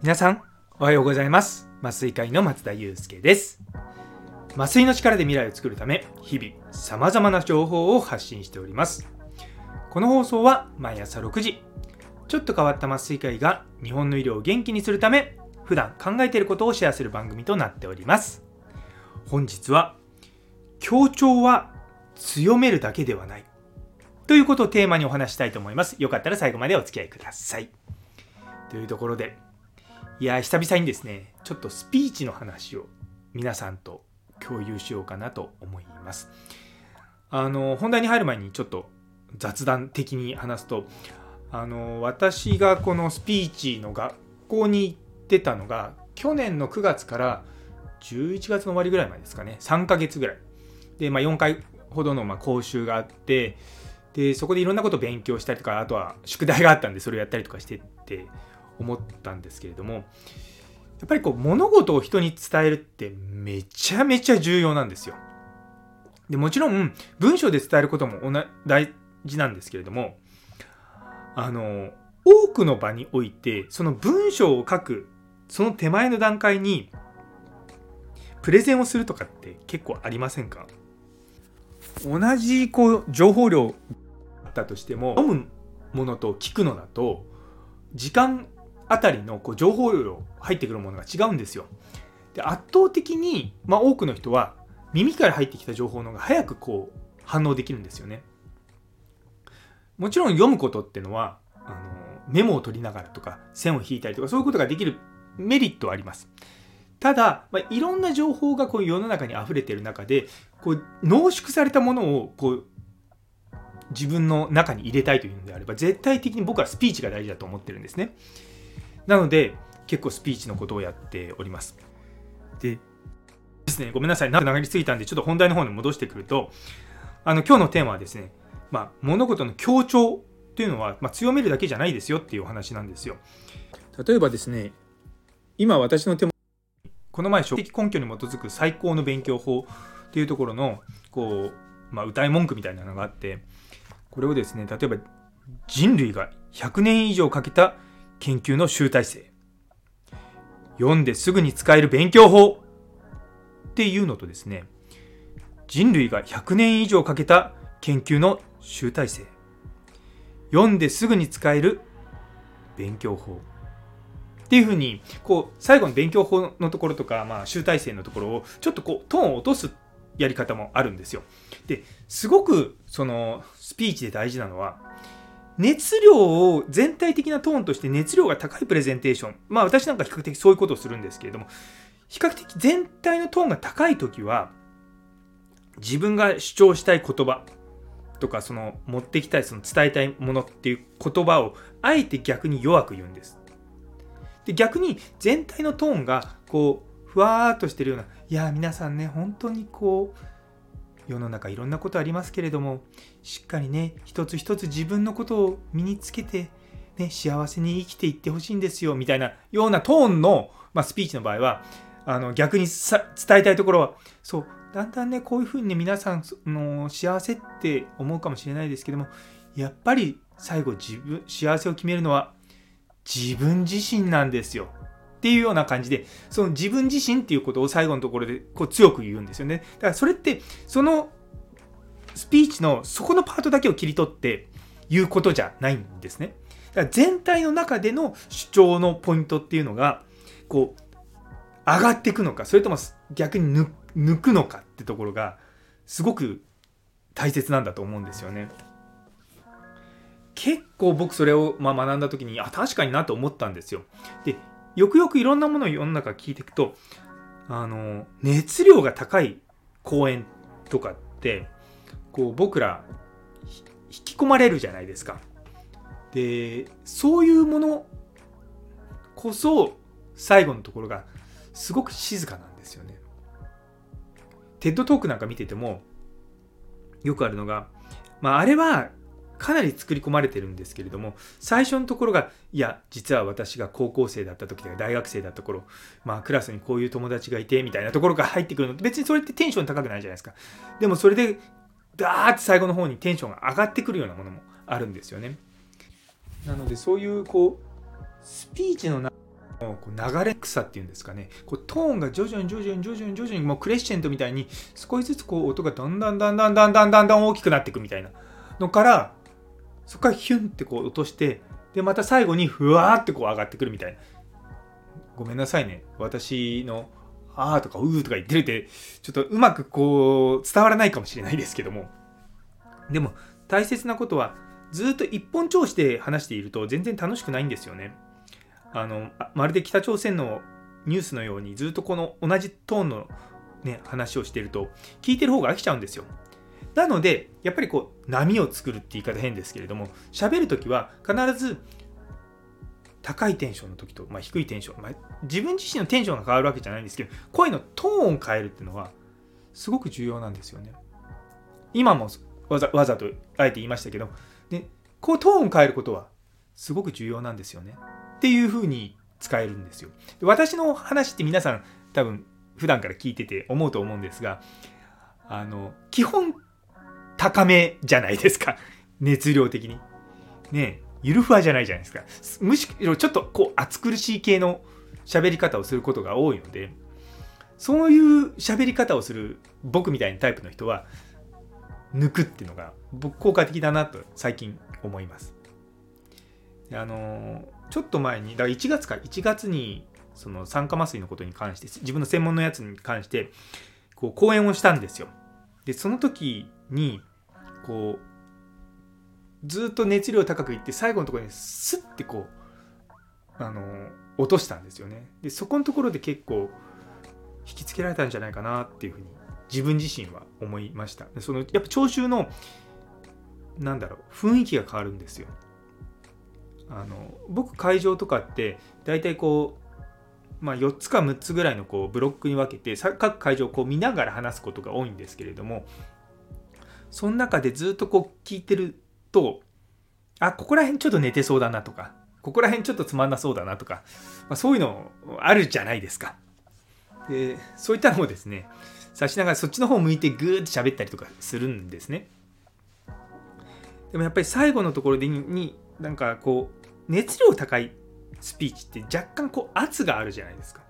皆さん、おはようございます。麻酔会の松田祐介です。麻酔の力で未来を作るため、日々様々な情報を発信しております。この放送は毎朝6時、ちょっと変わった麻酔会が日本の医療を元気にするため、普段考えていることをシェアする番組となっております。本日は、協調は強めるだけではない。ということをテーマにお話したいと思います。よかったら最後までお付き合いください。というところで、いや、久々にですね、ちょっとスピーチの話を皆さんと共有しようかなと思います。あの、本題に入る前にちょっと雑談的に話すと、あの、私がこのスピーチの学校に行ってたのが、去年の9月から11月の終わりぐらいまでですかね、3ヶ月ぐらい。で、まあ、4回ほどのま講習があって、で、そこでいろんなことを勉強したりとか、あとは宿題があったんで、それをやったりとかしてって、思ったんですけれどもやっぱりこう物事を人に伝えるってめちゃめちゃ重要なんですよ。でもちろん文章で伝えることも大事なんですけれどもあの多くの場においてその文章を書くその手前の段階にプレゼンをするとかって結構ありませんか？同じこう情報量だったとしても読むものと聞くのだと時間あたりのこう情報量入ってくるものが違うんですよ。で圧倒的に、まあ、多くの人は耳から入ってきた情報の方が早くこう反応できるんですよね。もちろん読むことってのはあのメモを取りながらとか線を引いたりとかそういうことができるメリットはあります。ただ、まあ、いろんな情報がこう世の中に溢れている中でこう濃縮されたものをこう自分の中に入れたいというのであれば絶対的に僕はスピーチが大事だと思ってるんですね。なので、結構スピーチのことをやっております。で、ですね、ごめんなさい、長くなりすぎたんで、ちょっと本題の方に戻してくると、あの、今日のテーマはですね、まあ、物事の強調というのは、まあ、強めるだけじゃないですよっていうお話なんですよ。例えばですね、今私のこの前、書籍根拠に基づく最高の勉強法っていうところの、こう、まあ、歌い文句みたいなのがあって、これをですね、例えば人類が100年以上かけた研究の集大成。読んですぐに使える勉強法っていうのとですね、人類が100年以上かけた研究の集大成。読んですぐに使える勉強法。っていうふうに、こう、最後の勉強法のところとか、まあ、集大成のところを、ちょっとこう、トーンを落とすやり方もあるんですよ。で、すごく、その、スピーチで大事なのは、熱量を全体的なトーンとして熱量が高いプレゼンテーション。まあ私なんか比較的そういうことをするんですけれども、比較的全体のトーンが高い時は、自分が主張したい言葉とか、その持ってきたい、その伝えたいものっていう言葉を、あえて逆に弱く言うんです。で、逆に全体のトーンが、こう、ふわーっとしてるような、いや、皆さんね、本当にこう、世の中いろんなことありますけれどもしっかりね一つ一つ自分のことを身につけて、ね、幸せに生きていってほしいんですよみたいなようなトーンの、まあ、スピーチの場合はあの逆に伝えたいところはそうだんだんねこういうふうにね皆さんの幸せって思うかもしれないですけどもやっぱり最後自分幸せを決めるのは自分自身なんですよっていうような感じで、その自分自身っていうことを最後のところでこう強く言うんですよね。だからそれって、そのスピーチのそこのパートだけを切り取って言うことじゃないんですね。だから全体の中での主張のポイントっていうのが、こう、上がっていくのか、それとも逆に抜くのかってところが、すごく大切なんだと思うんですよね。結構僕それをま学んだ時にあ確かになと思ったんですよ。でよくよくいろんなものを世の中聞いていくと、あの、熱量が高い公演とかって、こう僕ら引き込まれるじゃないですか。で、そういうものこそ最後のところがすごく静かなんですよね。テッドトークなんか見ててもよくあるのが、まああれはかなり作り込まれてるんですけれども最初のところがいや実は私が高校生だった時とか大学生だった頃まあクラスにこういう友達がいてみたいなところが入ってくるの。って別にそれってテンション高くないじゃないですか。でもそれでダーって最後の方にテンションが上がってくるようなものもあるんですよね。なのでそういうこうスピーチの中のこう流れ草っていうんですかね。こうトーンが徐々に徐々に徐々に徐々にもうクレッシェンドみたいに少しずつこう音がだんだんだんだんだんだんだんだん大きくなっていくみたいなのからそこからヒュンってこう落としてでまた最後にふわーってこう上がってくるみたいな。ごめんなさいね。私のあーとかうーとか言ってるってちょっとうまくこう伝わらないかもしれないですけども。でも大切なことはずっと一本調子で話していると全然楽しくないんですよね。あのまるで北朝鮮のニュースのようにずっとこの同じトーンの、ね、話をしていると聞いてる方が飽きちゃうんですよ。なのでやっぱりこう波を作るって言い方変ですけれども喋るときは必ず高いテンションの時と、まあ、低いテンション、まあ、自分自身のテンションが変わるわけじゃないんですけど声のトーンを変えるっていうのはすごく重要なんですよね。今もわざわざとあえて言いましたけど、ね、こうトーンを変えることはすごく重要なんですよね。っていうふうに使えるんですよ。で私の話って皆さん多分普段から聞いてて思うと思うんですがあの基本高めじゃないですか 熱量的にねゆるふわじゃないじゃないですか。むしろちょっとこう暑苦しい系の喋り方をすることが多いので、そういう喋り方をする僕みたいなタイプの人は、抜くっていうのが僕効果的だなと最近思います。あのちょっと前に、だから1月か、1月にその酸化麻酔のことに関して、自分の専門のやつに関して、こう講演をしたんですよ。で、その時に、こう、ずっと熱量高くいって最後のところにスッてこうあの落としたんですよね。でそこのところで結構引きつけられたんじゃないかなっていうふうに自分自身は思いました。そのやっぱ聴衆のなんだろう雰囲気が変わるんですよ。あの僕会場とかって大体こうまあ、4つか6つぐらいのこうブロックに分けて各会場をこう見ながら話すことが多いんですけれどもその中でずっとこう聞いてると、あ、ここら辺ちょっと寝てそうだなとか、ここら辺ちょっとつまんなそうだなとか、まあ、そういうのあるじゃないですか。で、そういったのをですね、察しながらそっちの方向いてグーって喋ったりとかするんですね。でもやっぱり最後のところでに、なんかこう、熱量高いスピーチって若干こう圧があるじゃないですか。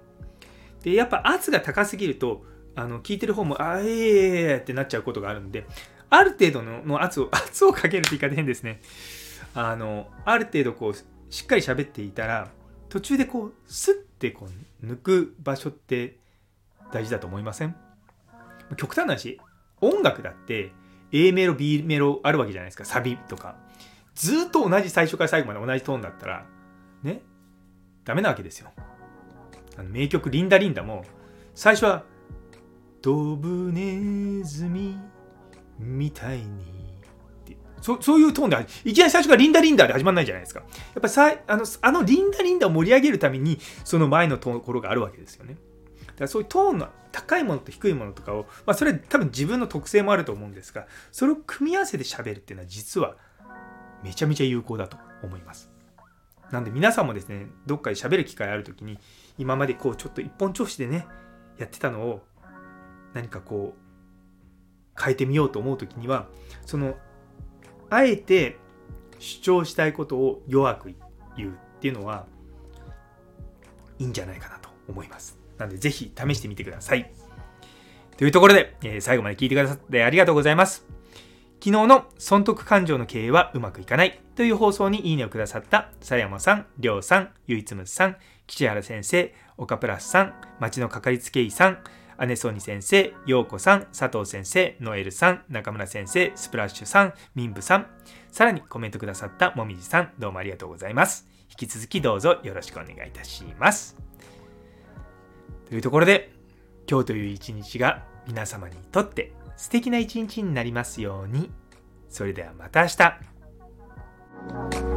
で、やっぱ圧が高すぎると、あの聞いてる方も、あえーってなっちゃうことがあるんで、ある程度の圧を、圧をかけるって言い方変ですね。あの、ある程度こう、しっかり喋っていたら、途中でこう、スッてこう、抜く場所って大事だと思いません？極端な話、音楽だって A メロ、B メロあるわけじゃないですか、サビとか。ずっと同じ最初から最後まで同じトーンだったら、ね、ダメなわけですよ。あの名曲、リンダリンダも、最初は、ドブネズミみたいにそそういうトーンでいきなり最初からリンダリンダで始まらないじゃないですか。やっぱりさあのあのリンダリンダを盛り上げるためにその前のところがあるわけですよね。だからそういうトーンの高いものと低いものとかを、まあ、それ多分自分の特性もあると思うんですがそれを組み合わせて喋るっていうのは実はめちゃめちゃ有効だと思います。なんで皆さんもですねどっかで喋る機会ある時に今までこうちょっと一本調子でねやってたのを何かこう変えてみようと思う時にはそのあえて主張したいことを弱く言うっていうのはいいんじゃないかなと思います。なのでぜひ試してみてください。というところで、えー、最後まで聞いてくださってありがとうございます。昨日の損得感情の経営はうまくいかないという放送にいいねをくださった佐山さん、りょうさん、ゆいつむさん、岸原先生、岡プラスさん、町のかかりつけ医さん、姉ソニ先生、陽子さん、佐藤先生、ノエルさん、中村先生、スプラッシュさん、ミンブさん、さらにコメントくださったもみじさん、どうもありがとうございます。引き続きどうぞよろしくお願いいたします。というところで、今日という一日が皆様にとって素敵な一日になりますように。それではまた明日。